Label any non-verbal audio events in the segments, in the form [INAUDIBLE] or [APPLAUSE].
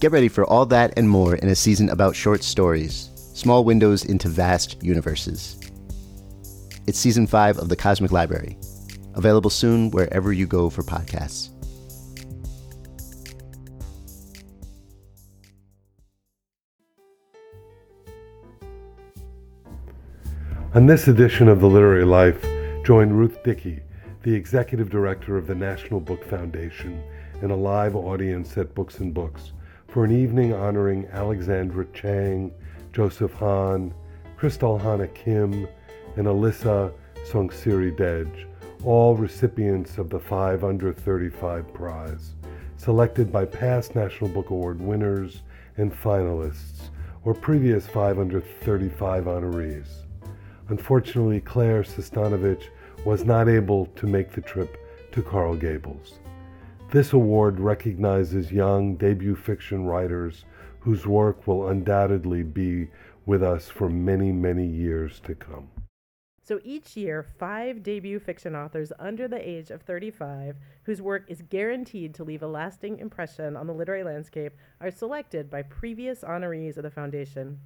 Get ready for all that and more in a season about short stories, small windows into vast universes. It's season five of The Cosmic Library, available soon wherever you go for podcasts. On this edition of The Literary Life, join Ruth Dickey, the executive director of the National Book Foundation, in a live audience at Books and Books for an evening honoring Alexandra Chang, Joseph Han, Crystal Hana Kim, and Alyssa Songsiridej, all recipients of the 5 Under 35 prize, selected by past National Book Award winners and finalists, or previous 5 Under 35 honorees. Unfortunately, Claire Sestanovich was not able to make the trip to Coral Gables. This award recognizes young debut fiction writers whose work will undoubtedly be with us for many, many years to come. So each year, five debut fiction authors under the age of 35, whose work is guaranteed to leave a lasting impression on the literary landscape, are selected by previous honorees of the Foundation.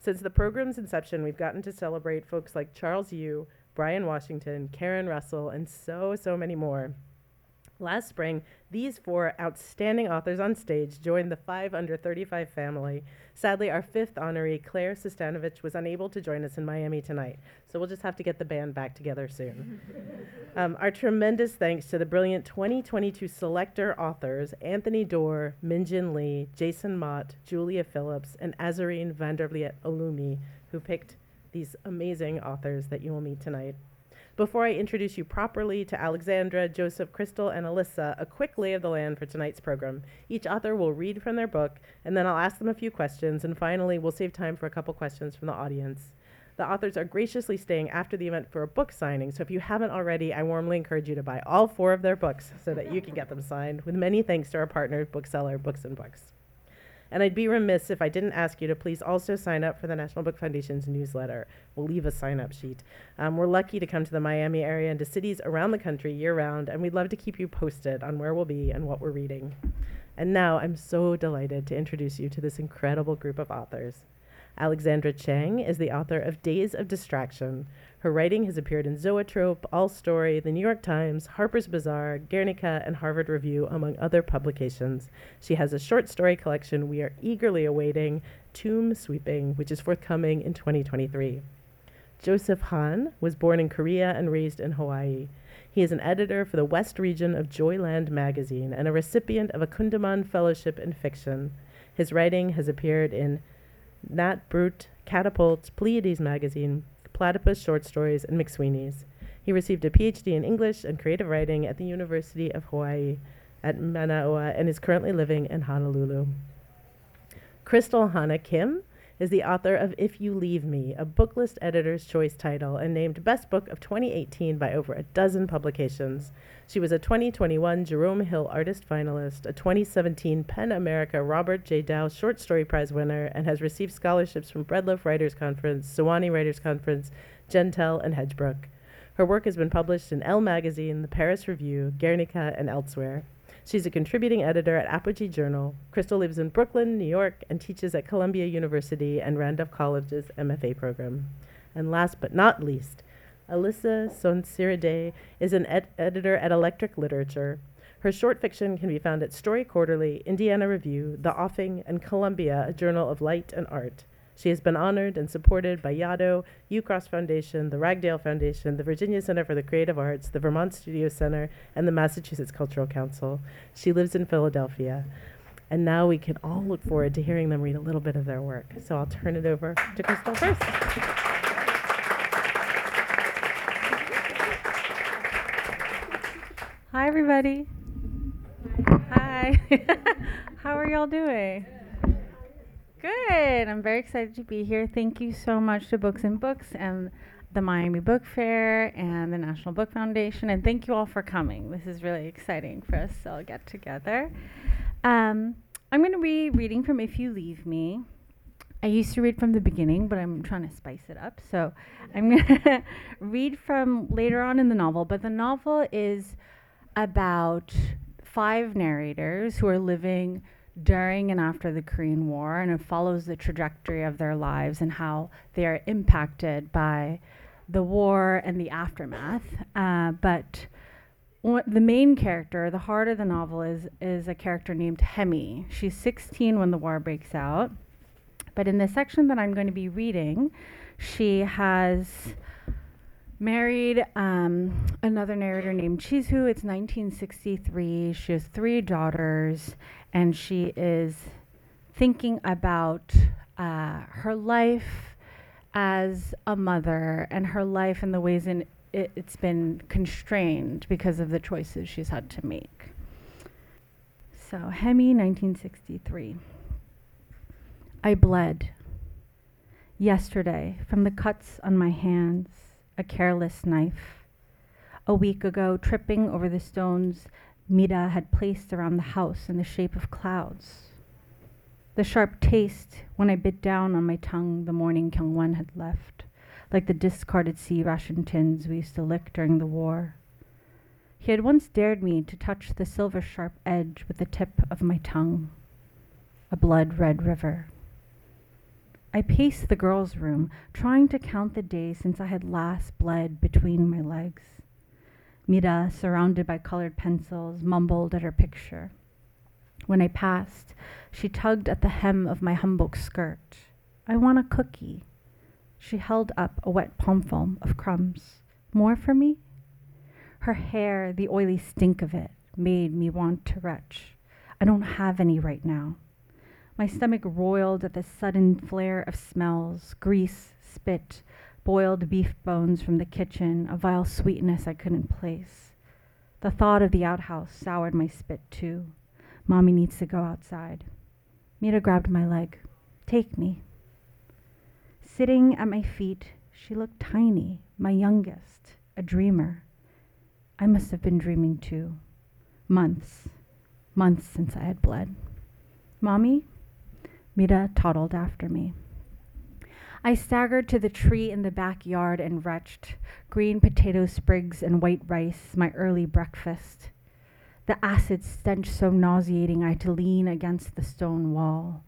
Since the program's inception, we've gotten to celebrate folks like Charles Yu, Bryan Washington, Karen Russell, and so, so many more. Last spring, these four outstanding authors on stage joined the 5 under 35 family. Sadly, our fifth honoree, Claire Sestanovich, was unable to join us in Miami tonight, so we'll just have to get the band back together soon. [LAUGHS] um, our tremendous thanks to the brilliant 2022 selector authors Anthony Doerr, Min Jin Lee, Jason Mott, Julia Phillips, and Azarine Vandervliet Olumi, who picked these amazing authors that you will meet tonight. Before I introduce you properly to Alexandra, Joseph, Crystal, and Alyssa, a quick lay of the land for tonight's program. Each author will read from their book, and then I'll ask them a few questions, and finally, we'll save time for a couple questions from the audience. The authors are graciously staying after the event for a book signing, so if you haven't already, I warmly encourage you to buy all four of their books so that you can get them signed, with many thanks to our partner, bookseller Books and Books. And I'd be remiss if I didn't ask you to please also sign up for the National Book Foundation's newsletter. We'll leave a sign up sheet. Um, we're lucky to come to the Miami area and to cities around the country year round, and we'd love to keep you posted on where we'll be and what we're reading. And now I'm so delighted to introduce you to this incredible group of authors. Alexandra Chang is the author of Days of Distraction. Her writing has appeared in Zoetrope, All Story, The New York Times, Harper's Bazaar, Guernica, and Harvard Review, among other publications. She has a short story collection we are eagerly awaiting, Tomb Sweeping, which is forthcoming in 2023. Joseph Han was born in Korea and raised in Hawaii. He is an editor for the West region of Joyland magazine and a recipient of a Kundiman Fellowship in Fiction. His writing has appeared in Nat Brut, Catapult, Pleiades magazine, Platypus short stories, and McSweeney's. He received a PhD in English and creative writing at the University of Hawaii at Manoa and is currently living in Honolulu. Crystal Hana Kim is the author of If You Leave Me, a booklist editor's choice title and named Best Book of 2018 by over a dozen publications. She was a 2021 Jerome Hill Artist Finalist, a 2017 PEN America Robert J. Dau Short Story Prize winner, and has received scholarships from Breadloaf Writers Conference, Sewanee Writers Conference, Jentel, and Hedgebrook. Her work has been published in Elle Magazine, the Paris Review, Guernica, and elsewhere. She's a contributing editor at Apogee Journal. Crystal lives in Brooklyn, New York, and teaches at Columbia University and Randolph College's MFA program. And last but not least, Alyssa Songsiridej is an ed- editor at Electric Literature. Her short fiction can be found at Story Quarterly, Indiana Review, The Offing, and Columbia, a journal of light and art. She has been honored and supported by Yaddo, UCross Foundation, the Ragdale Foundation, the Virginia Center for the Creative Arts, the Vermont Studio Center, and the Massachusetts Cultural Council. She lives in Philadelphia. And now we can all look forward to hearing them read a little bit of their work. So I'll turn it over to Crystal first. Hi, everybody. Hi. [LAUGHS] How are y'all doing? Good. I'm very excited to be here. Thank you so much to Books and Books and the Miami Book Fair and the National Book Foundation. And thank you all for coming. This is really exciting for us to all get together. Um, I'm going to be reading from If You Leave Me. I used to read from the beginning, but I'm trying to spice it up. So I'm going [LAUGHS] to read from later on in the novel. But the novel is about five narrators who are living during and after the Korean War, and it follows the trajectory of their lives and how they are impacted by the war and the aftermath. Uh, but the main character, the heart of the novel, is is a character named Haemi. She's 16 when the war breaks out, but in the section that I'm going to be reading, she has married um, another narrator named Jisoo. It's 1963. She has three daughters, and she is thinking about uh, her life as a mother and her life and the ways in it, it's been constrained because of the choices she's had to make. So, Haemi, 1963. I bled yesterday from the cuts on my hands a careless knife. A week ago, tripping over the stones Mira had placed around the house in the shape of clouds. The sharp taste when I bit down on my tongue the morning Kyunghwan had left, like the discarded sea ration tins we used to lick during the war. He had once dared me to touch the silver sharp edge with the tip of my tongue. A blood red river. I paced the girls' room, trying to count the days since I had last bled between my legs. Mira, surrounded by colored pencils, mumbled at her picture. When I passed, she tugged at the hem of my hanbok skirt. I want a cookie. She held up a wet palm of crumbs. More for me? Her hair, the oily stink of it, made me want to retch. I don't have any right now. My stomach roiled at the sudden flare of smells grease, spit, boiled beef bones from the kitchen, a vile sweetness I couldn't place. The thought of the outhouse soured my spit, too. Mommy needs to go outside. Mira grabbed my leg. Take me. Sitting at my feet, she looked tiny, my youngest, a dreamer. I must have been dreaming too. Months, months since I had bled. Mommy? Mira toddled after me. I staggered to the tree in the backyard and retched green potato sprigs and white rice, my early breakfast. The acid stench so nauseating I had to lean against the stone wall.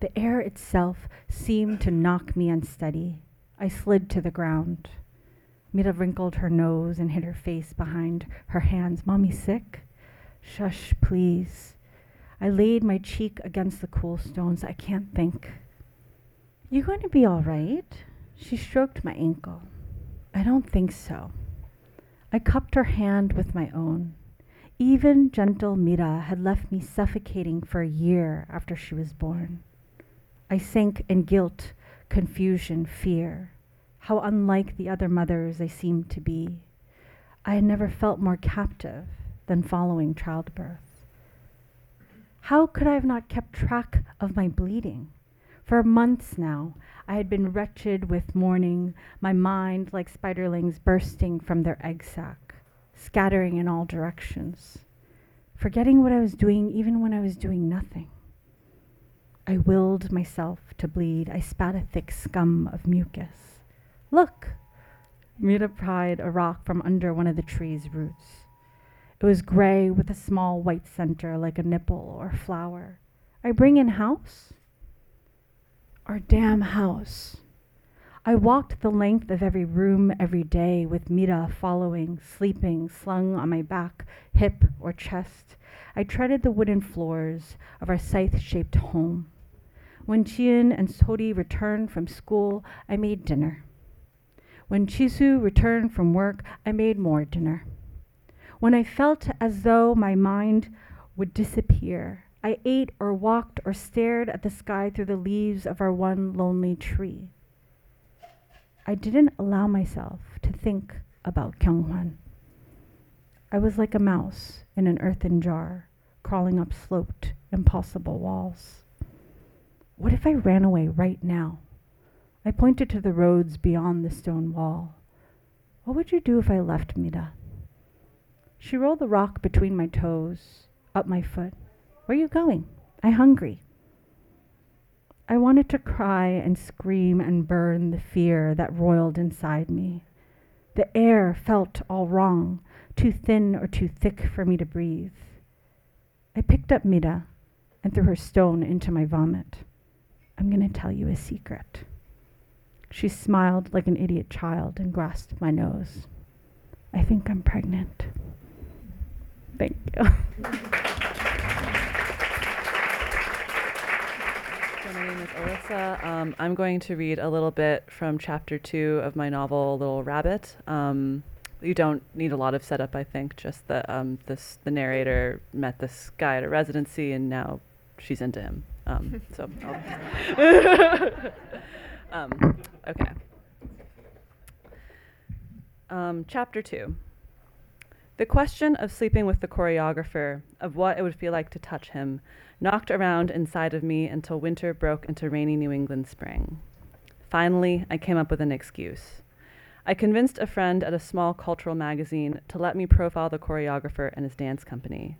The air itself seemed to knock me unsteady. I slid to the ground. Mira wrinkled her nose and hid her face behind her hands. Mommy sick? Shush, please. I laid my cheek against the cool stones. I can't think. You going to be all right? She stroked my ankle. I don't think so. I cupped her hand with my own. Even gentle Mira had left me suffocating for a year after she was born. I sank in guilt, confusion, fear. How unlike the other mothers I seemed to be. I had never felt more captive than following childbirth. How could I have not kept track of my bleeding? For months now, I had been wretched with mourning, my mind like spiderlings bursting from their egg sac, scattering in all directions, forgetting what I was doing even when I was doing nothing. I willed myself to bleed. I spat a thick scum of mucus. Look, Mira pried a rock from under one of the tree's roots. It was gray with a small white center like a nipple or flower. I bring in house? Our damn house. I walked the length of every room every day with Mira following, sleeping, slung on my back, hip, or chest. I treaded the wooden floors of our scythe shaped home. When Chien and Sodi returned from school, I made dinner. When Jisoo returned from work, I made more dinner. When I felt as though my mind would disappear, I ate or walked or stared at the sky through the leaves of our one lonely tree. I didn't allow myself to think about Kyunghwan. I was like a mouse in an earthen jar, crawling up sloped, impossible walls. What if I ran away right now? I pointed to the roads beyond the stone wall. What would you do if I left Mira? She rolled the rock between my toes, up my foot. Where are you going? I'm hungry. I wanted to cry and scream and burn the fear that roiled inside me. The air felt all wrong, too thin or too thick for me to breathe. I picked up Mira and threw her stone into my vomit. I'm going to tell you a secret. She smiled like an idiot child and grasped my nose. I think I'm pregnant. Thank you. [LAUGHS] my name is Alyssa. Um, I'm going to read a little bit from chapter two of my novel Little Rabbit. Um, you don't need a lot of setup, I think. Just that um, this the narrator met this guy at a residency, and now she's into him. Um, [LAUGHS] so, [LAUGHS] um, okay. Um, chapter two. The question of sleeping with the choreographer, of what it would feel like to touch him, knocked around inside of me until winter broke into rainy New England spring. Finally, I came up with an excuse. I convinced a friend at a small cultural magazine to let me profile the choreographer and his dance company.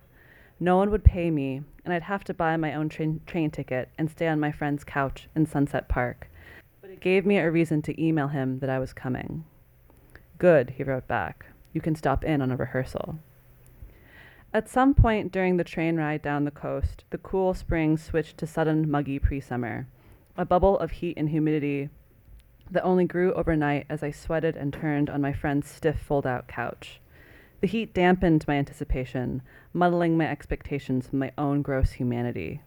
No one would pay me, and I'd have to buy my own train, ticket and stay on my friend's couch in Sunset Park. But it gave me a reason to email him that I was coming. Good, he wrote back. You can stop in on a rehearsal. At some point during the train ride down the coast, the cool spring switched to sudden muggy pre summer, a bubble of heat and humidity that only grew overnight as I sweated and turned on my friend's stiff fold out couch. The heat dampened my anticipation, muddling my expectations with my own gross humanity.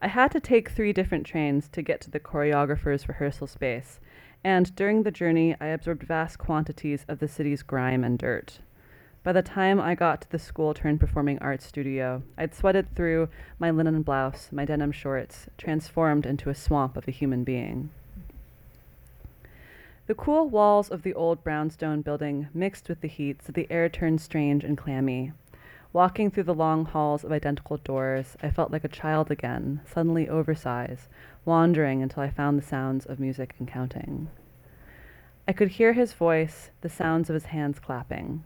I had to take three different trains to get to the choreographer's rehearsal space, and during the journey, I absorbed vast quantities of the city's grime and dirt. By the time I got to the school turned performing arts studio, I'd sweated through my linen blouse, my denim shorts, transformed into a swamp of a human being. The cool walls of the old brownstone building mixed with the heat so the air turned strange and clammy. Walking through the long halls of identical doors, I felt like a child again, suddenly oversized, wandering until I found the sounds of music and counting. I could hear his voice, the sounds of his hands clapping.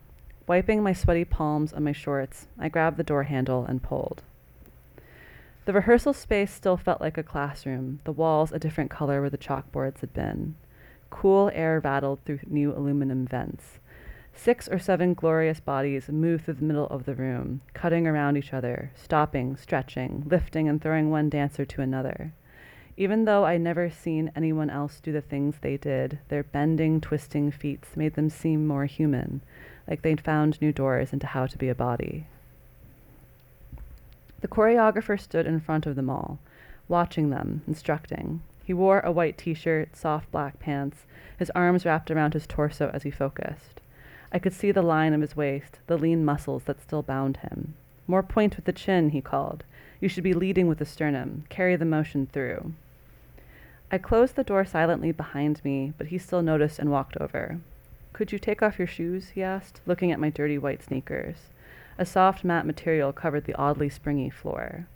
Wiping my sweaty palms on my shorts, I grabbed the door handle and pulled. The rehearsal space still felt like a classroom, the walls a different color where the chalkboards had been. Cool air rattled through new aluminum vents. Six or seven glorious bodies moved through the middle of the room, cutting around each other, stopping, stretching, lifting, and throwing one dancer to another. Even though I'd never seen anyone else do the things they did, their bending, twisting feats made them seem more human, like they'd found new doors into how to be a body. The choreographer stood in front of them all, watching them, instructing. He wore a white t shirt, soft black pants, his arms wrapped around his torso as he focused. I could see the line of his waist, the lean muscles that still bound him. More point with the chin, he called. You should be leading with the sternum. Carry the motion through. I closed the door silently behind me, but he still noticed and walked over. Could you take off your shoes? he asked, looking at my dirty white sneakers. A soft matte material covered the oddly springy floor.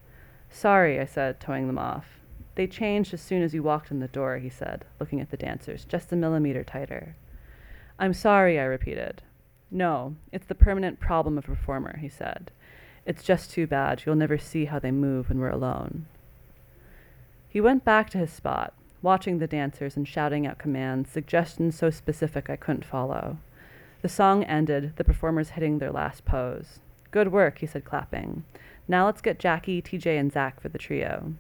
Sorry, I said, towing them off. They changed as soon as you walked in the door, he said, looking at the dancers, just a millimeter tighter. I'm sorry, I repeated. No, it's the permanent problem of a performer, he said. It's just too bad. You'll never see how they move when we're alone. He went back to his spot. Watching the dancers and shouting out commands, suggestions so specific I couldn't follow. The song ended, the performers hitting their last pose. Good work, he said, clapping. Now let's get Jackie, TJ, and Zach for the trio.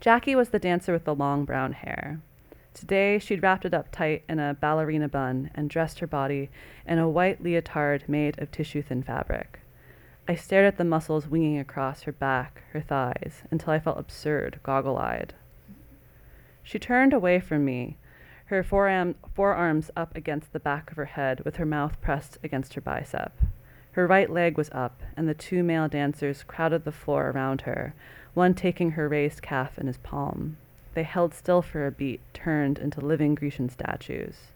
Jackie was the dancer with the long brown hair. Today, she'd wrapped it up tight in a ballerina bun and dressed her body in a white leotard made of tissue thin fabric. I stared at the muscles winging across her back, her thighs, until I felt absurd, goggle eyed. She turned away from me, her forearm, forearms up against the back of her head, with her mouth pressed against her bicep. Her right leg was up, and the two male dancers crowded the floor around her, one taking her raised calf in his palm. They held still for a beat, turned into living Grecian statues.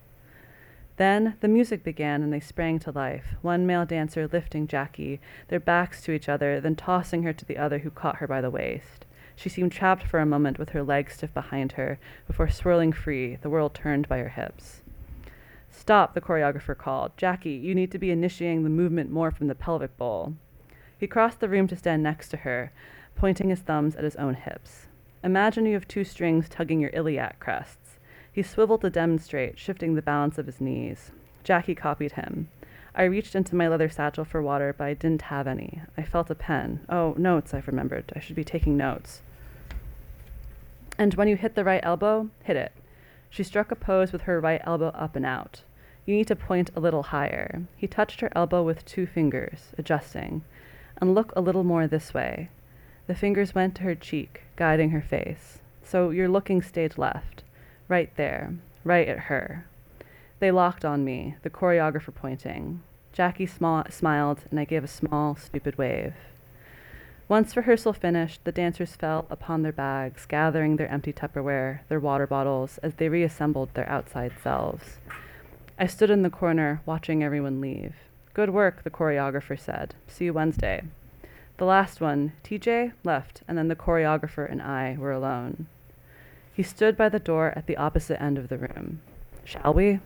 Then the music began and they sprang to life, one male dancer lifting Jackie, their backs to each other, then tossing her to the other who caught her by the waist. She seemed trapped for a moment with her legs stiff behind her, before swirling free, the world turned by her hips. Stop, the choreographer called. Jackie, you need to be initiating the movement more from the pelvic bowl. He crossed the room to stand next to her, pointing his thumbs at his own hips. Imagine you have two strings tugging your iliac crests. He swiveled to demonstrate, shifting the balance of his knees. Jackie copied him. I reached into my leather satchel for water, but I didn't have any. I felt a pen. Oh, notes, I remembered. I should be taking notes. And when you hit the right elbow, hit it. She struck a pose with her right elbow up and out. You need to point a little higher. He touched her elbow with two fingers, adjusting. And look a little more this way. The fingers went to her cheek, guiding her face. So you're looking stage left. Right there. Right at her. They locked on me, the choreographer pointing. Jackie sma- smiled, and I gave a small, stupid wave. Once rehearsal finished, the dancers fell upon their bags, gathering their empty Tupperware, their water bottles, as they reassembled their outside selves. I stood in the corner, watching everyone leave. Good work, the choreographer said. See you Wednesday. The last one, TJ, left, and then the choreographer and I were alone. He stood by the door at the opposite end of the room. Shall we?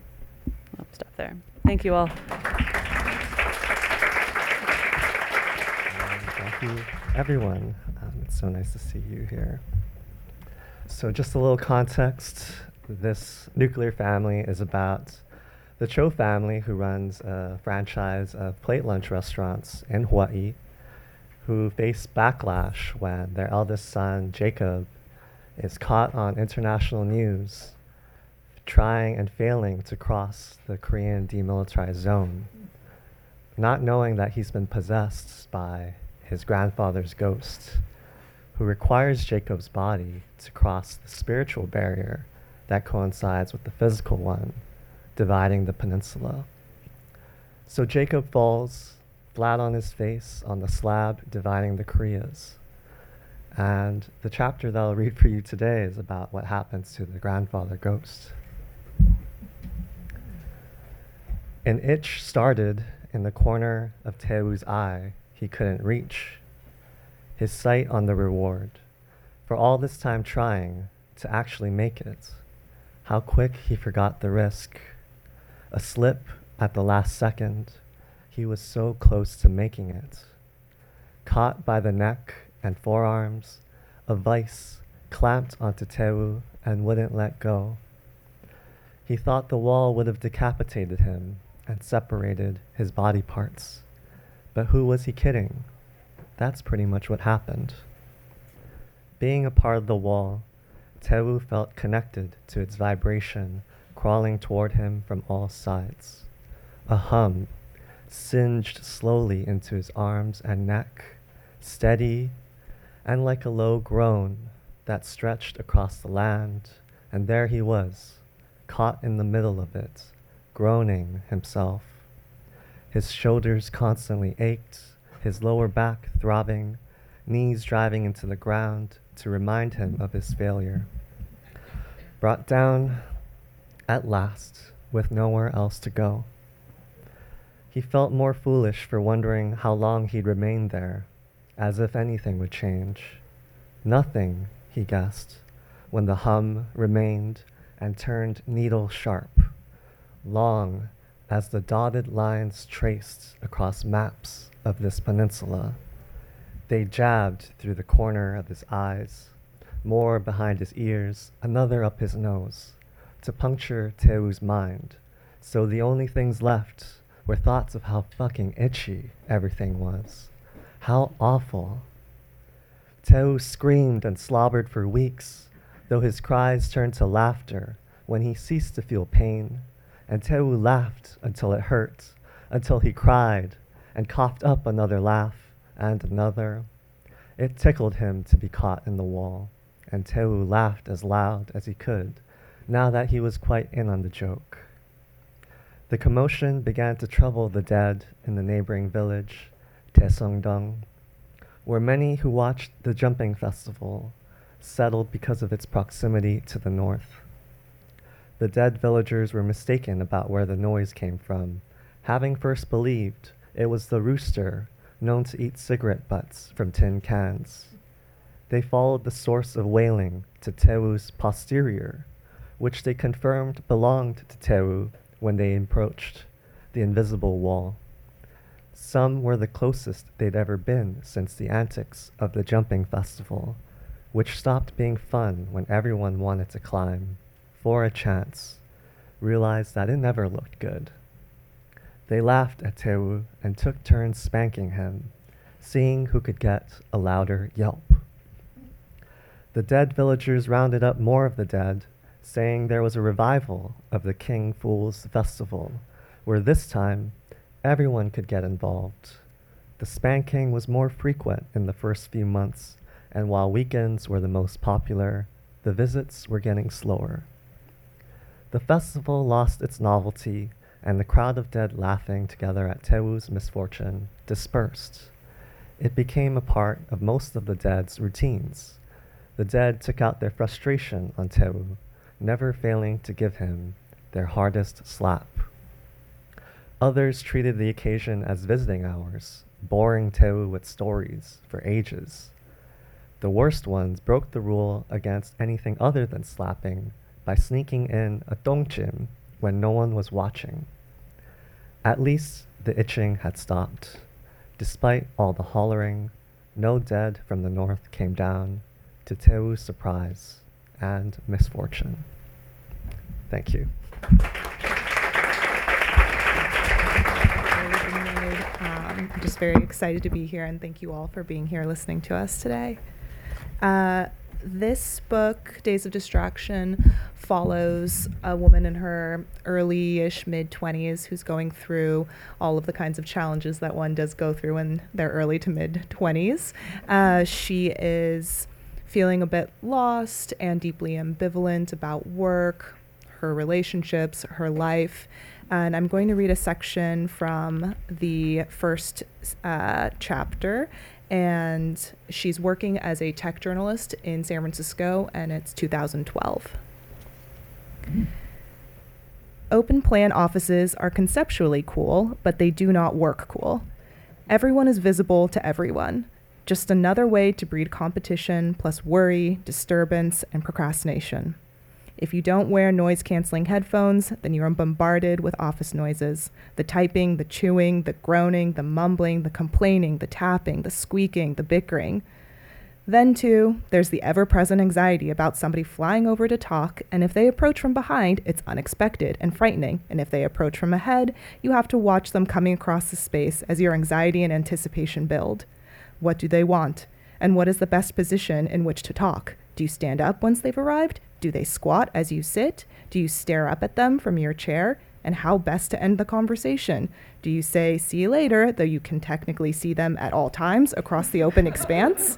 Stop there. Thank you all. You, everyone. Um, it's so nice to see you here. So, just a little context this nuclear family is about the Cho family, who runs a franchise of plate lunch restaurants in Hawaii, who face backlash when their eldest son, Jacob, is caught on international news trying and failing to cross the Korean demilitarized zone, not knowing that he's been possessed by his grandfather's ghost, who requires Jacob's body to cross the spiritual barrier that coincides with the physical one, dividing the peninsula. So Jacob falls flat on his face on the slab dividing the Koreas. And the chapter that I'll read for you today is about what happens to the grandfather ghost. An itch started in the corner of Teu's eye he couldn't reach, his sight on the reward, for all this time trying to actually make it. How quick he forgot the risk. A slip at the last second, he was so close to making it. Caught by the neck and forearms, a vice clamped onto Teu and wouldn't let go. He thought the wall would have decapitated him and separated his body parts. But who was he kidding? That's pretty much what happened. Being a part of the wall, Teu felt connected to its vibration crawling toward him from all sides. A hum singed slowly into his arms and neck, steady and like a low groan that stretched across the land, and there he was, caught in the middle of it, groaning himself. His shoulders constantly ached, his lower back throbbing, knees driving into the ground to remind him of his failure. Brought down at last, with nowhere else to go. He felt more foolish for wondering how long he'd remain there, as if anything would change. Nothing, he guessed, when the hum remained and turned needle sharp, long as the dotted lines traced across maps of this peninsula. They jabbed through the corner of his eyes, more behind his ears, another up his nose, to puncture Teu's mind. So the only things left were thoughts of how fucking itchy everything was. How awful. Teu screamed and slobbered for weeks, though his cries turned to laughter when he ceased to feel pain. And Teu laughed until it hurt, until he cried and coughed up another laugh and another. It tickled him to be caught in the wall, and Teu laughed as loud as he could, now that he was quite in on the joke. The commotion began to trouble the dead in the neighboring village, Taesongdong, where many who watched the jumping festival settled because of its proximity to the north. The dead villagers were mistaken about where the noise came from, having first believed it was the rooster known to eat cigarette butts from tin cans. They followed the source of wailing to Teu's posterior, which they confirmed belonged to Teu when they approached the invisible wall. Some were the closest they'd ever been since the antics of the jumping festival, which stopped being fun when everyone wanted to climb, for a chance, realized that it never looked good. They laughed at Teu and took turns spanking him, seeing who could get a louder yelp. The dead villagers rounded up more of the dead, saying there was a revival of the King Fool's Festival, where this time everyone could get involved. The spanking was more frequent in the first few months, and while weekends were the most popular, the visits were getting slower. The festival lost its novelty and the crowd of dead laughing together at Teu's misfortune dispersed. It became a part of most of the dead's routines. The dead took out their frustration on Teu, never failing to give him their hardest slap. Others treated the occasion as visiting hours, boring Teu with stories for ages. The worst ones broke the rule against anything other than slapping by sneaking in a dongchim when no one was watching. At least the itching had stopped. Despite all the hollering, no dead from the north came down to Teu's surprise and misfortune. Thank you. Um, I'm just very excited to be here and thank you all for being here listening to us today. Uh, this book, Days of Distraction, follows a woman in her early ish mid 20s who's going through all of the kinds of challenges that one does go through in their early to mid 20s. Uh, she is feeling a bit lost and deeply ambivalent about work, her relationships, her life. And I'm going to read a section from the first uh, chapter and she's working as a tech journalist in San Francisco, and it's 2012. Open plan offices are conceptually cool, but they do not work cool. Everyone is visible to everyone. Just another way to breed competition, plus worry, disturbance, and procrastination. If you don't wear noise canceling headphones, then you are bombarded with office noises the typing, the chewing, the groaning, the mumbling, the complaining, the tapping, the squeaking, the bickering. Then, too, there's the ever present anxiety about somebody flying over to talk, and if they approach from behind, it's unexpected and frightening. And if they approach from ahead, you have to watch them coming across the space as your anxiety and anticipation build. What do they want? And what is the best position in which to talk? Do you stand up once they've arrived? Do they squat as you sit? Do you stare up at them from your chair? And how best to end the conversation? Do you say, see you later, though you can technically see them at all times across the open expanse?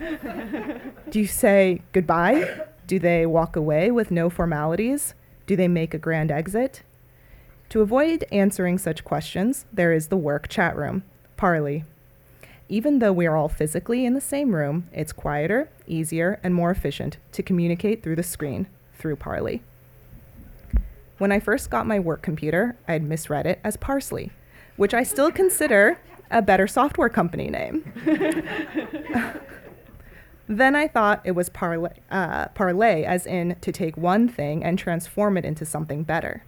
[LAUGHS] Do you say goodbye? Do they walk away with no formalities? Do they make a grand exit? To avoid answering such questions, there is the work chat room, Parley. Even though we are all physically in the same room, it's quieter, easier, and more efficient to communicate through the screen, through Parley. When I first got my work computer, I had misread it as Parsley, which I still consider a better software company name. [LAUGHS] then I thought it was parlay, uh, parlay, as in to take one thing and transform it into something better.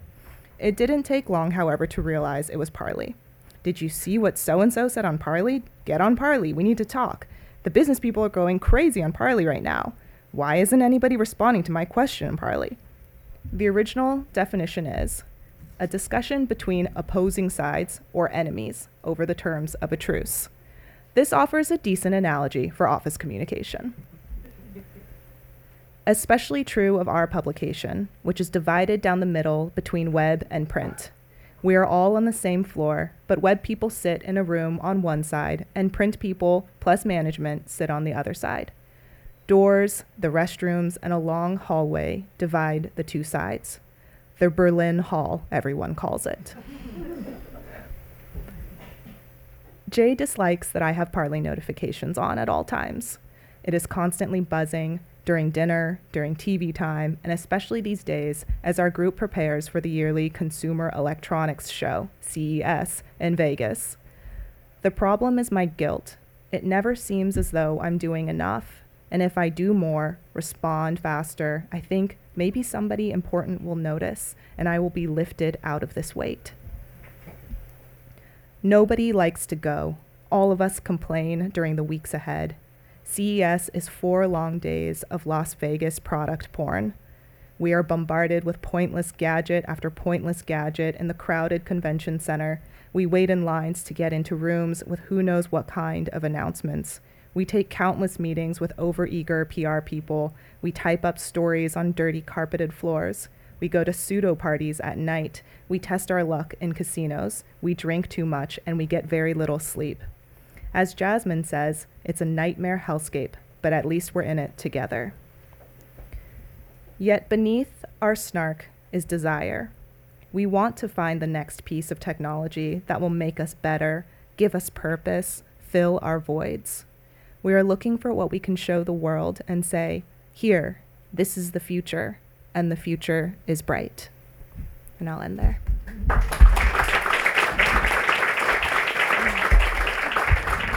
It didn't take long, however, to realize it was Parley. Did you see what so and so said on Parley? Get on Parley. We need to talk. The business people are going crazy on Parley right now. Why isn't anybody responding to my question, Parley? The original definition is a discussion between opposing sides or enemies over the terms of a truce. This offers a decent analogy for office communication. Especially true of our publication, which is divided down the middle between web and print. We are all on the same floor, but web people sit in a room on one side, and print people plus management sit on the other side. Doors, the restrooms, and a long hallway divide the two sides. The Berlin Hall, everyone calls it. [LAUGHS] Jay dislikes that I have Parley notifications on at all times. It is constantly buzzing during dinner, during TV time, and especially these days as our group prepares for the yearly Consumer Electronics Show, CES, in Vegas. The problem is my guilt. It never seems as though I'm doing enough, and if I do more, respond faster, I think maybe somebody important will notice and I will be lifted out of this weight. Nobody likes to go. All of us complain during the weeks ahead. CES is four long days of Las Vegas product porn. We are bombarded with pointless gadget after pointless gadget in the crowded convention center. We wait in lines to get into rooms with who knows what kind of announcements. We take countless meetings with overeager PR people. We type up stories on dirty carpeted floors. We go to pseudo parties at night. We test our luck in casinos. We drink too much and we get very little sleep. As Jasmine says, it's a nightmare hellscape, but at least we're in it together. Yet beneath our snark is desire. We want to find the next piece of technology that will make us better, give us purpose, fill our voids. We are looking for what we can show the world and say, here, this is the future and the future is bright. And I'll end there.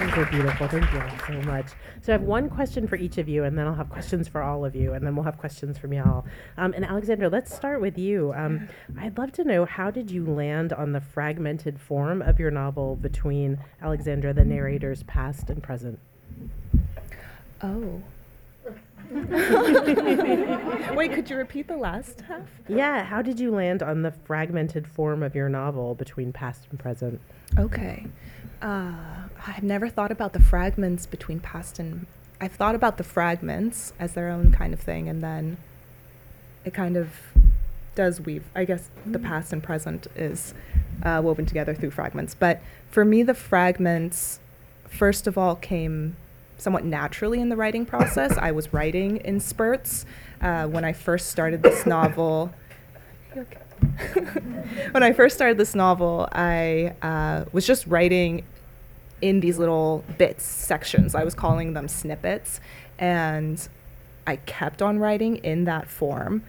Those are beautiful. Thank you all so much. So I have one question for each of you, and then I'll have questions for all of you, and then we'll have questions from y'all. Um, and Alexandra, let's start with you. Um, I'd love to know how did you land on the fragmented form of your novel between Alexandra, the narrator's past and present? Oh. [LAUGHS] Wait, could you repeat the last half? Yeah, how did you land on the fragmented form of your novel between past and present? Okay. Uh, I've never thought about the fragments between past and. I've thought about the fragments as their own kind of thing, and then it kind of does weave. I guess the past and present is uh, woven together through fragments. But for me, the fragments, first of all, came somewhat naturally in the writing process. I was writing in spurts. Uh, when I first started this novel, [LAUGHS] when I first started this novel, I uh, was just writing in these little bits, sections. I was calling them snippets. And I kept on writing in that form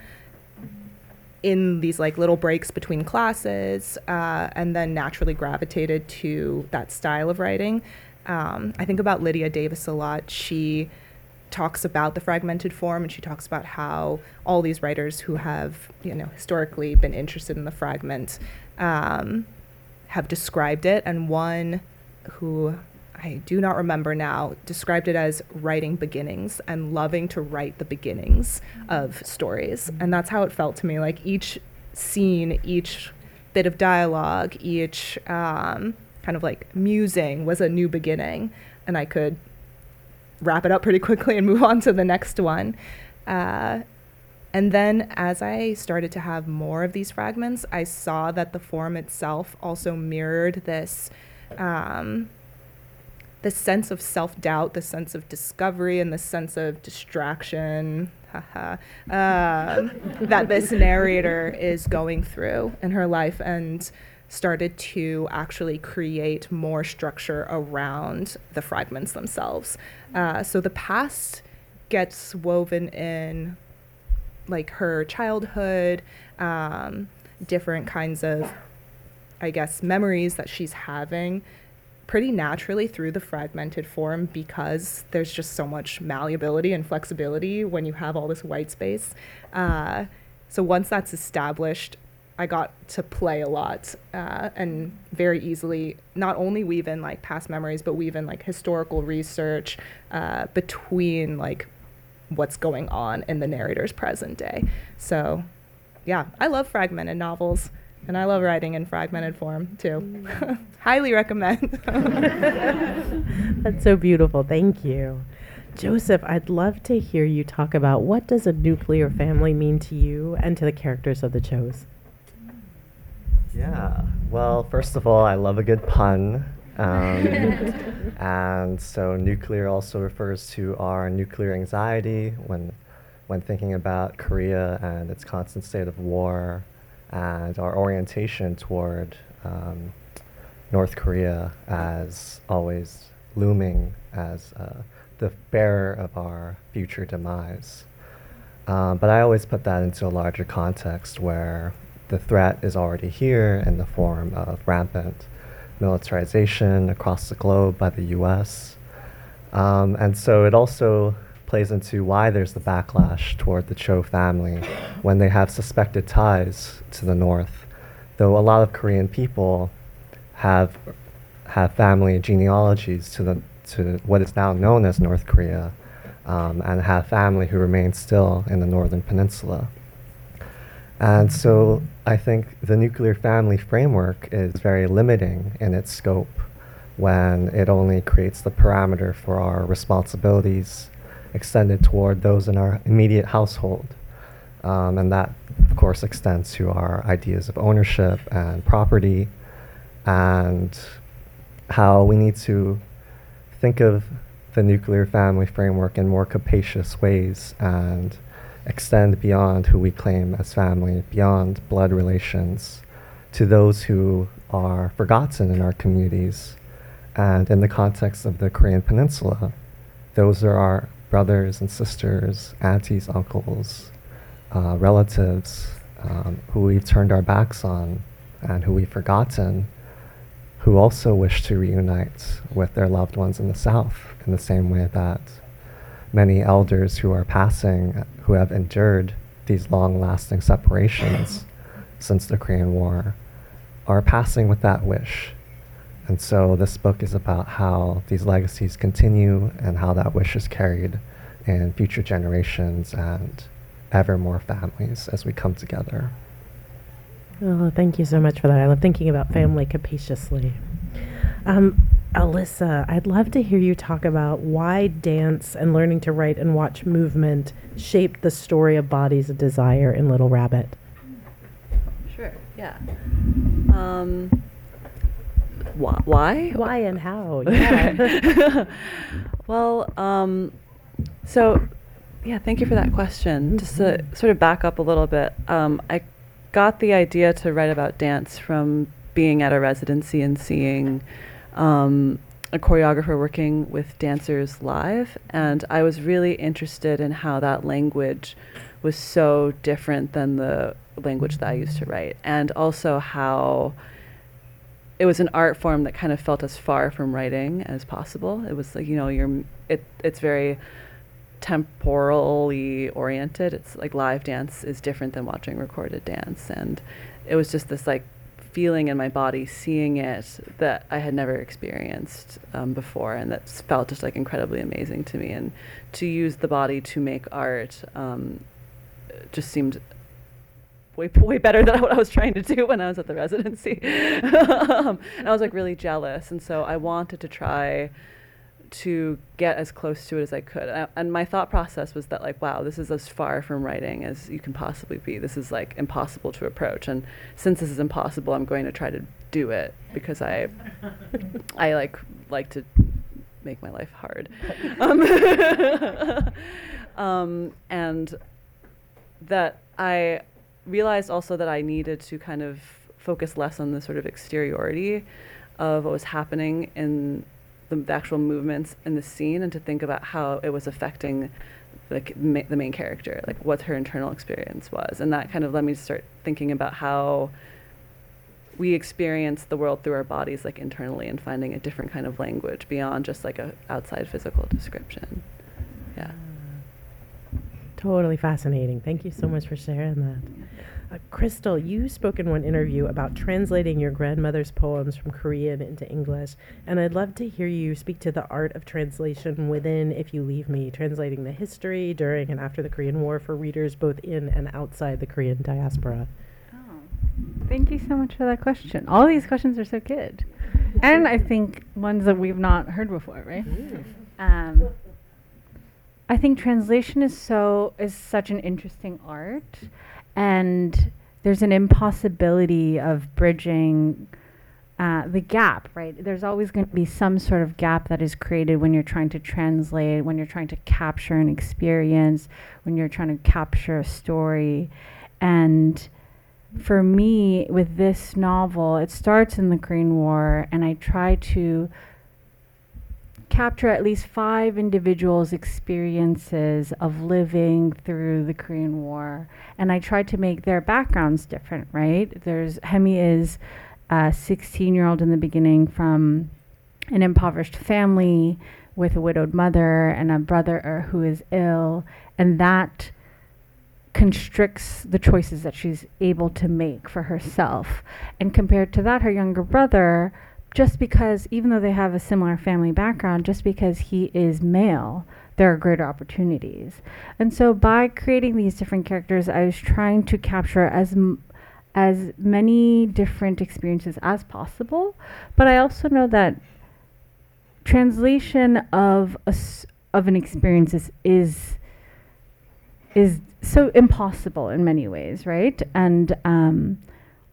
in these like little breaks between classes uh, and then naturally gravitated to that style of writing um, I think about Lydia Davis a lot. She talks about the fragmented form and she talks about how all these writers who have, you know, historically been interested in the fragment um, have described it. And one who I do not remember now described it as writing beginnings and loving to write the beginnings of stories. And that's how it felt to me. Like each scene, each bit of dialogue, each. Um, kind of like musing was a new beginning, and I could wrap it up pretty [LAUGHS] quickly and move on to the next one. Uh, and then as I started to have more of these fragments, I saw that the form itself also mirrored this. Um, the sense of self doubt, the sense of discovery, and the sense of distraction uh, that this narrator is going through in her life. And started to actually create more structure around the fragments themselves. Uh, so the past gets woven in like her childhood, um, different kinds of, I guess, memories that she's having pretty naturally through the fragmented form because there's just so much malleability and flexibility when you have all this white space. Uh, so once that's established, I got to play a lot uh, and very easily not only weave in like past memories, but weave in like historical research uh, between like what's going on in the narrator's present day. So, yeah, I love fragmented novels. And I love writing in fragmented form too. [LAUGHS] Highly recommend. [LAUGHS] That's so beautiful. Thank you. Joseph, I'd love to hear you talk about what does a nuclear family mean to you and to the characters of the Chos. Yeah. Well, first of all, I love a good pun. Um, [LAUGHS] and so nuclear also refers to our nuclear anxiety when, when thinking about Korea and its constant state of war and our orientation toward um, North Korea as always looming as uh, the bearer of our future demise. Um, but I always put that into a larger context where the threat is already here in the form of rampant militarization across the globe by the US. Um, and so it also plays into why there's the backlash toward the Cho family when they have suspected ties to the North. Though a lot of Korean people have have family genealogies to the to what is now known as North Korea, um, and have family who remain still in the northern peninsula. And so I think the nuclear family framework is very limiting in its scope when it only creates the parameter for our responsibilities extended toward those in our immediate household. Um, and that, of course, extends to our ideas of ownership and property and how we need to think of the nuclear family framework in more capacious ways and extend beyond who we claim as family, beyond blood relations, to those who are forgotten in our communities. And in the context of the Korean Peninsula, those are our brothers and sisters, aunties, uncles, uh, relatives um, who we've turned our backs on and who we've forgotten, who also wish to reunite with their loved ones in the South in the same way that many elders who are passing, who have endured these long lasting separations since the Korean War, are passing with that wish. And so this book is about how these legacies continue and how that wish is carried in future generations and ever more families as we come together. Oh, thank you so much for that. I love thinking about family capaciously. Um, Alyssa, I'd love to hear you talk about why dance and learning to write and watch movement shaped the story of Bodies of Desire in Little Rabbit. Sure, yeah. Um, wh- why? Why and how? [LAUGHS] Yeah. well, um, so yeah, thank you for that question. Just to sort of back up a little bit, um, I got the idea to write about dance from being at a residency and seeing um, a choreographer working with dancers live, and I was really interested in how that language was so different than the language that I used to write, and also how it was an art form that kind of felt as far from writing as possible. It was like you know you're it it's very temporally oriented. It's like live dance is different than watching recorded dance, and it was just this like feeling in my body, seeing it that I had never experienced um, before, and that felt just like incredibly amazing to me. And to use the body to make art um, just seemed way way better than [LAUGHS] what I was trying to do when I was at the residency. [LAUGHS] um, and I was like really jealous, and so I wanted to try to get as close to it as I could. And, I, and my thought process was that like, wow, this is as far from writing as you can possibly be. This is like impossible to approach. And since this is impossible, I'm going to try to do it because I, [LAUGHS] I like like to make my life hard. [LAUGHS] um, [LAUGHS] um, and that I realized also that I needed to kind of focus less on the sort of exteriority of what was happening in the, the actual movements in the scene and to think about how it was affecting like ma- the main character, like what her internal experience was, and that kind of led me start thinking about how we experience the world through our bodies, like internally, and finding a different kind of language beyond just like a outside physical description. Yeah. Totally fascinating. Thank you so much for sharing that. Uh, Crystal, you spoke in one interview about translating your grandmother's poems from Korean into English, and I'd love to hear you speak to the art of translation within If You Leave Me, translating the history during and after the Korean War for readers both in and outside the Korean diaspora. Thank you so much for that question. All these questions are so good. And I think ones that we've not heard before, right? Um, I think translation is so is such an interesting art and there's an impossibility of bridging uh, the gap, right? There's always going to be some sort of gap that is created when you're trying to translate, when you're trying to capture an experience, when you're trying to capture a story. And for me, with this novel, it starts in the Korean War, and I try to capture at least five individuals' experiences of living through the Korean War. And I try to make their backgrounds different, right? There's Haemi is a 16 year old in the beginning from an impoverished family with a widowed mother and a brother uh, who is ill. And that constricts the choices that she's able to make for herself. And compared to that, her younger brother, just because, even though they have a similar family background, just because he is male, there are greater opportunities. And so, by creating these different characters, I was trying to capture as m- as many different experiences as possible. But I also know that translation of a s- of an experience is, is is so impossible in many ways, right? And um,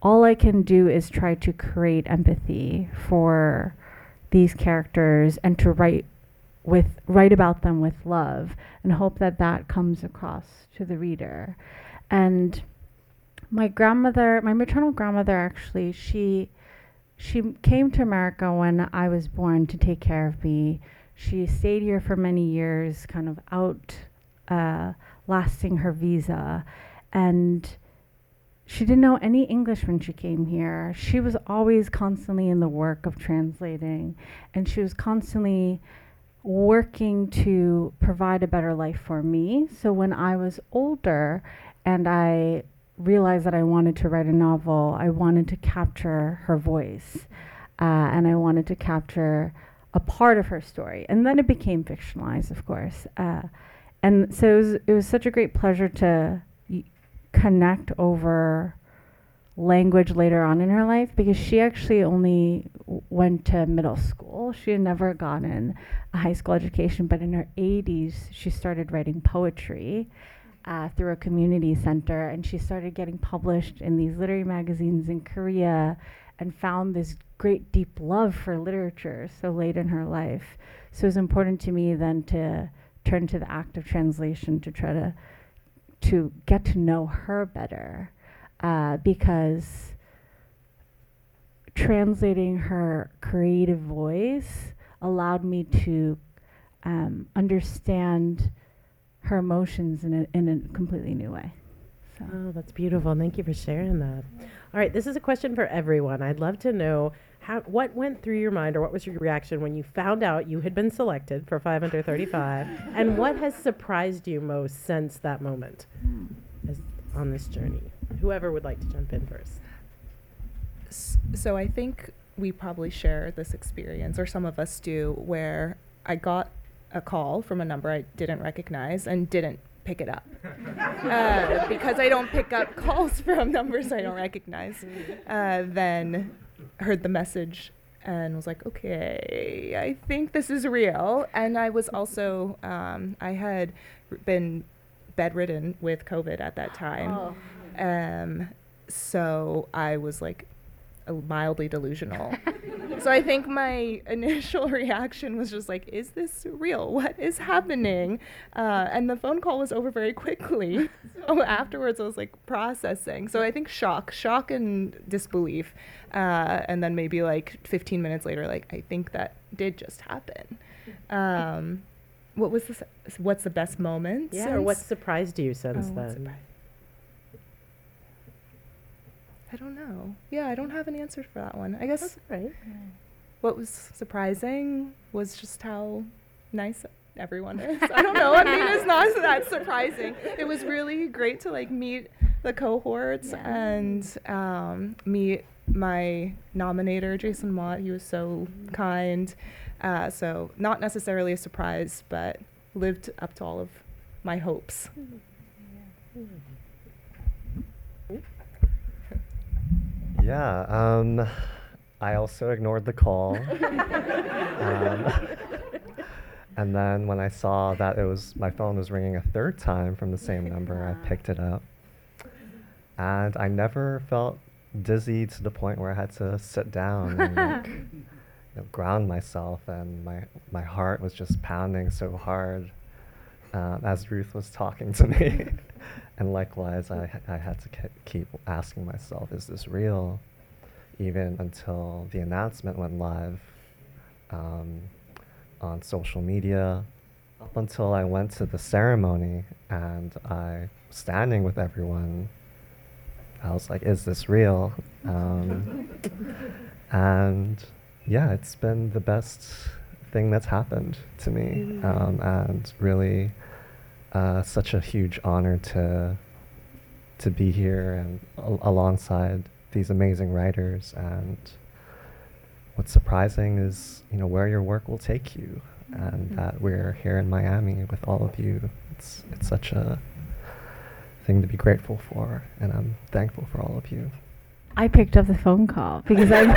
all I can do is try to create empathy for these characters and to write with write about them with love and hope that that comes across to the reader. And my grandmother, my maternal grandmother, actually, she she came to America when I was born to take care of me. She stayed here for many years, kind of out. Uh, lasting her visa. And she didn't know any English when she came here. She was always constantly in the work of translating, and she was constantly working to provide a better life for me. So when I was older and I realized that I wanted to write a novel, I wanted to capture her voice uh, and I wanted to capture a part of her story. And then it became fictionalized, of course. Uh, and so it was, it was such a great pleasure to connect over language later on in her life because she actually only w- went to middle school. She had never gotten a high school education, but in her 80s, she started writing poetry uh, through a community center and she started getting published in these literary magazines in Korea and found this great deep love for literature so late in her life. So it was important to me then to turn to the act of translation to try to to get to know her better uh, because translating her creative voice allowed me to um, understand her emotions in a, in a completely new way. So. Oh, that's beautiful. Thank you for sharing that. All right, this is a question for everyone. I'd love to know how what went through your mind or what was your reaction when you found out you had been selected for 5 under 35 and what has surprised you most since that moment as, on this journey whoever would like to jump in first S- So I think we probably share this experience, or some of us do, where I got a call from a number I didn't recognize and didn't pick it up. [LAUGHS] uh, because I don't pick up calls [LAUGHS] from numbers I don't recognize. Uh, then heard the message and was like, okay, I think this is real. And I was also, um, I had been bedridden with COVID at that time. Um, so I was like mildly delusional. [LAUGHS] so I think my [LAUGHS] initial reaction was just like, is this real? What is happening? Uh, and the phone call was over very quickly. [LAUGHS] so afterwards, I was like processing. So I think shock, shock and disbelief. Uh, and then maybe like 15 minutes later, like, I think that did just happen. Um, what was the, what's the best moment? yeah or what surprised you since Oh, what then surprised- I don't know. Yeah, I don't have an answer for that one. I guess right. what was surprising was just how nice everyone is. I don't know. I mean, it's not [LAUGHS] that surprising. It was really great to like meet the cohorts and um, meet my nominator, Jason Mott. He was so kind. Uh, so, not necessarily a surprise, but lived up to all of my hopes. Yeah, um, I also ignored the call. [LAUGHS] um, and then when I saw that it was my phone was ringing a third time from the same number, I picked it up. And I never felt dizzy to the point where I had to sit down and like, [LAUGHS] you know, ground myself, and my my heart was just pounding so hard um, as Ruth was talking to me. And likewise, I, I had to ke- keep asking myself, is this real? Even until the announcement went live um, on social media, up until I went to the ceremony and I standing with everyone. I was like, is this real? Um, [LAUGHS] and yeah, it's been the best thing that's happened to me, um, and really uh, such a huge honor to to be here and al- alongside these amazing writers. And what's surprising is you know where your work will take you, and that we're here in Miami with all of you. It's it's such a thing to be grateful for, and I'm thankful for all of you. I picked up the phone call because I'm [LAUGHS]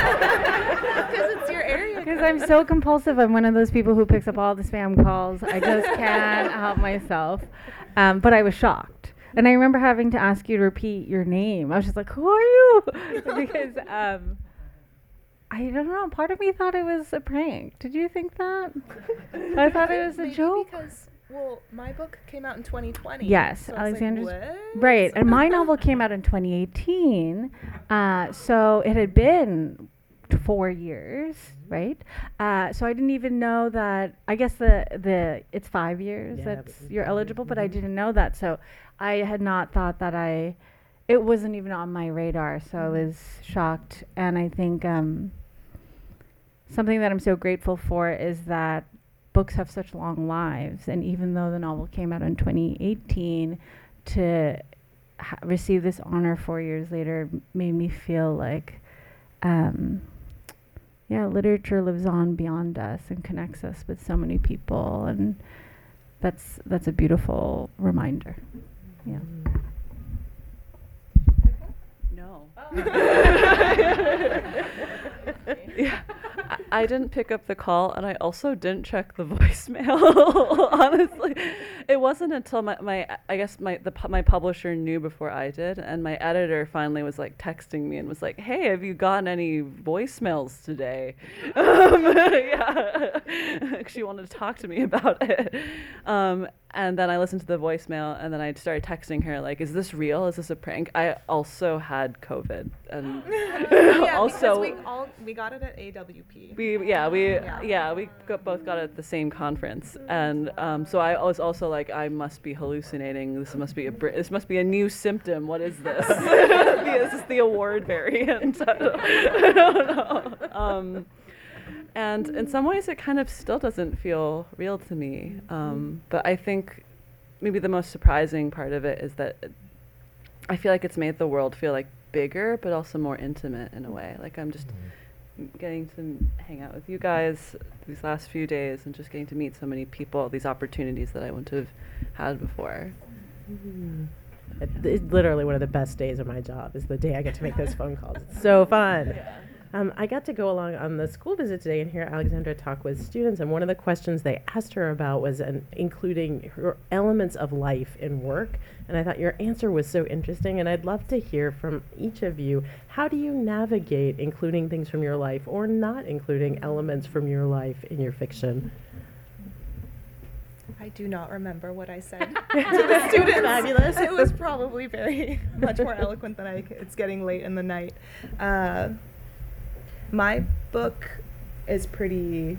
Because it's your area. Because I'm so compulsive. I'm one of those people who picks up all the spam calls. I just [LAUGHS] can't help myself. Um, but I was shocked, and I remember having to ask you to repeat your name. I was just like, "Who are you?" [LAUGHS] because um, I don't know. Part of me thought it was a prank. Did you think that? I thought it was a Maybe joke. Because, well, my book came out in 2020. Yes, so I was like, right, and my [LAUGHS] novel came out in 2018, uh, so it had been t- four years, right? Uh, so I didn't even know that. I guess the the it's five years Yeah, that's you're eligible, but I mhm. didn't know that. So I had not thought that I. It wasn't even on my radar, so I was shocked, and I think um, something that I'm so grateful for is that books have such long lives, and even though the novel came out in 2018, to ha- receive this honor four years later made me feel like, um, yeah, literature lives on beyond us and connects us with so many people, and that's that's a beautiful reminder. Yeah. No. [LAUGHS] yeah, I, didn't pick up the call, and I also didn't check the [LAUGHS] voicemail. [LAUGHS] honestly, it wasn't until my, my I guess my the my publisher knew before I did, and my editor finally was like texting me and was like, "Hey, have you gotten any voicemails today?" [LAUGHS] Yeah, she wanted to talk to me about it. Um, and then I listened to the voicemail, and then I started texting her like, "Is this real? Is this a prank?" I also had COVID, and [GASPS] [LAUGHS] yeah, also we all we got it at AWP. we yeah we Yeah. yeah, we got, both got it at the same conference, and um, so I was also like, I must be hallucinating. This must be a br- this must be a new symptom. What is this? [LAUGHS] this is the award variant? I [LAUGHS] don't, I don't know. Um, and in some ways, it kind of still doesn't feel real to me. Um, mm-hmm. but I think maybe the most surprising part of it is that it- I feel like it's made the world feel like bigger, but also more intimate in a way. Like I'm just mm-hmm. getting to hang out with you guys these last few days and just getting to meet so many people, these opportunities that I wouldn't have had before. It- It's literally one of the best days of my job is the day I get to make those phone calls. It's so fun. Um, I got to go along on the school visit today and hear Alexandra talk with students, and one of the questions they asked her about was an, including her elements of life in work. And I thought your answer was so interesting, and I'd love to hear from each of you. How do you navigate including things from your life or not including elements from your life in your fiction? I do not remember what I said [LAUGHS] to the students. Fabulous. It was probably very [LAUGHS] much more eloquent than I. It's getting late in the night. Uh, my book is pretty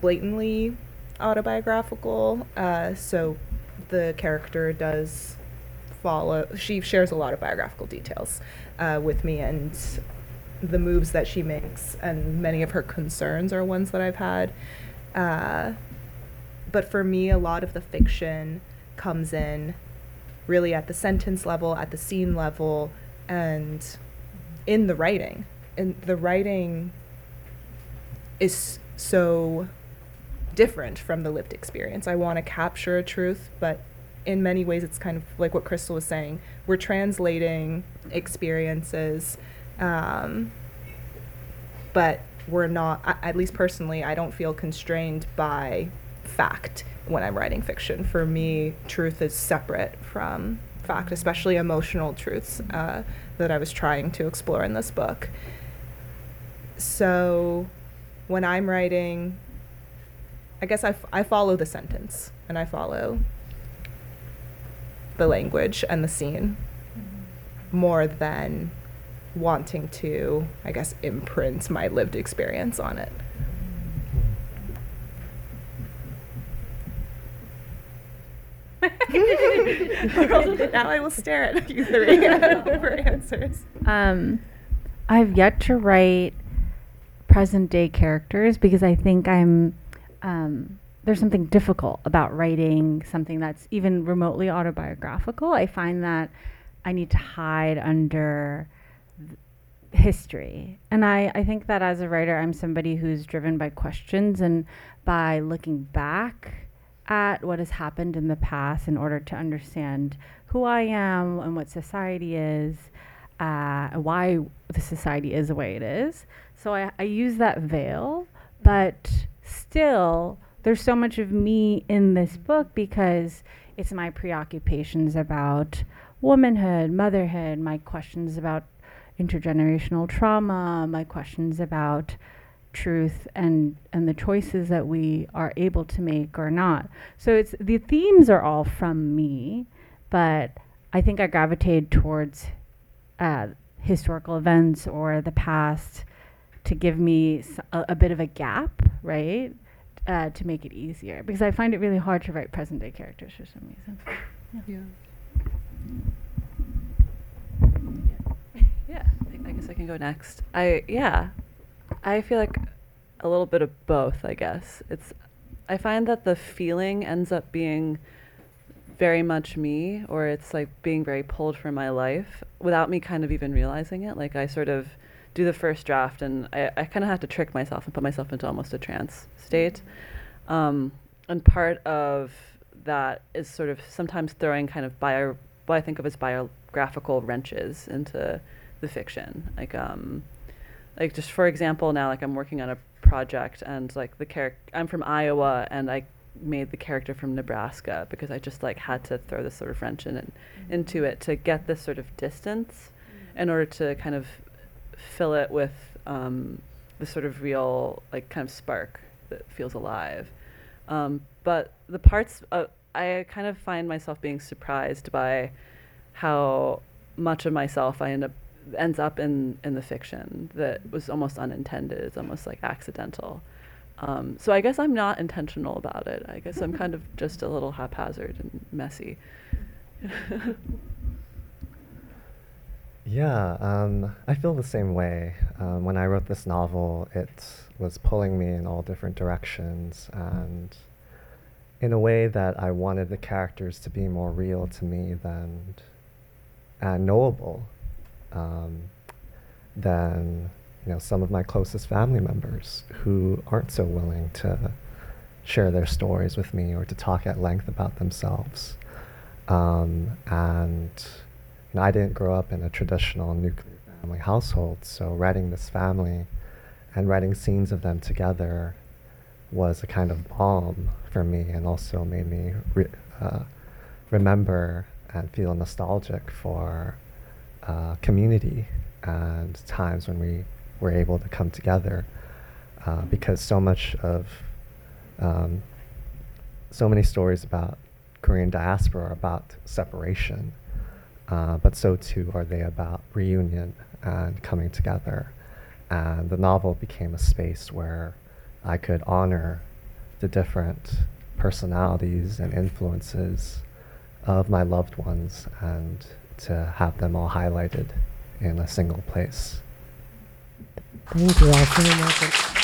blatantly autobiographical. Uh, so the character does follow. She shares a lot of biographical details uh, with me, and the moves that she makes, and many of her concerns are ones that I've had. Uh, but for me, a lot of the fiction comes in really at the sentence level, at the scene level, and in the writing. And the writing is so different from the lived experience. I want to capture a truth, but in many ways, it's kind of like what Crystal was saying. We're translating experiences, um, but we're not, at least personally, I don't feel constrained by fact when I'm writing fiction. For me, truth is separate from fact, especially emotional truths uh, that I was trying to explore in this book. So when I'm writing, I guess I, f- I follow the sentence and I follow the language and the scene more than wanting to, I guess, imprint my lived experience on it. [LAUGHS] now I will stare at you three [LAUGHS] for answers. Um, I've yet to write present day characters because I think I'm um, there's something difficult about writing something that's even remotely autobiographical. I find that I need to hide under history. And I, I think that as a writer, I'm somebody who's driven by questions and by looking back at what has happened in the past in order to understand who I am and what society is, uh, why the society is the way it is. So I, I use that veil, but still, there's so much of me in this book because it's my preoccupations about womanhood, motherhood, my questions about intergenerational trauma, my questions about truth and and the choices that we are able to make or not. So it's the themes are all from me, but I think I gravitated towards uh, historical events or the past to give me a, a, bit of a gap, right? Uh, to make it easier because I find it really hard to write present day characters for some reason. Yeah. Yeah. yeah. I guess I can go next. I yeah. I feel like a little bit of both, I guess. It's I find that the feeling ends up being very much me or it's like being very pulled from my life without me kind of even realizing it. Like I sort of do the first draft and I, I kind of have to trick myself and put myself into almost a trance state. Um, and part of that is sort of sometimes throwing kind of bio, what I think of as biographical wrenches into the fiction. Like, um, like just for example, now like I'm working on a project and like the character I'm from Iowa and I made the character from Nebraska because I just like had to throw this sort of wrench in it, mm-hmm. into it to get this sort of distance mm-hmm. in order to kind of fill it with um, the sort of real like kind of spark that feels alive. Um, but the parts uh, I kind of find myself being surprised by how much of myself I end up ends up in in the fiction that was almost unintended. It's almost like accidental. Um, so I guess I'm not intentional about it. I guess I'm kind of just a little haphazard and messy. [LAUGHS] yeah, um, I feel the same way. Um, when I wrote this novel, it was pulling me in all different directions, and in a way that I wanted the characters to be more real to me than and knowable um, than you know some of my closest family members who aren't so willing to share their stories with me or to talk at length about themselves. Um, and I didn't grow up in a traditional nuclear family household, so writing this family and writing scenes of them together was a kind of balm for me and also made me re- uh, remember and feel nostalgic for uh, community and times when we were able to come together uh, because so much of um, so many stories about Korean diaspora are about separation, uh, but so too are they about reunion and coming together. And the novel became a space where I could honor the different personalities and influences of my loved ones and to have them all highlighted in a single place. Thank you all.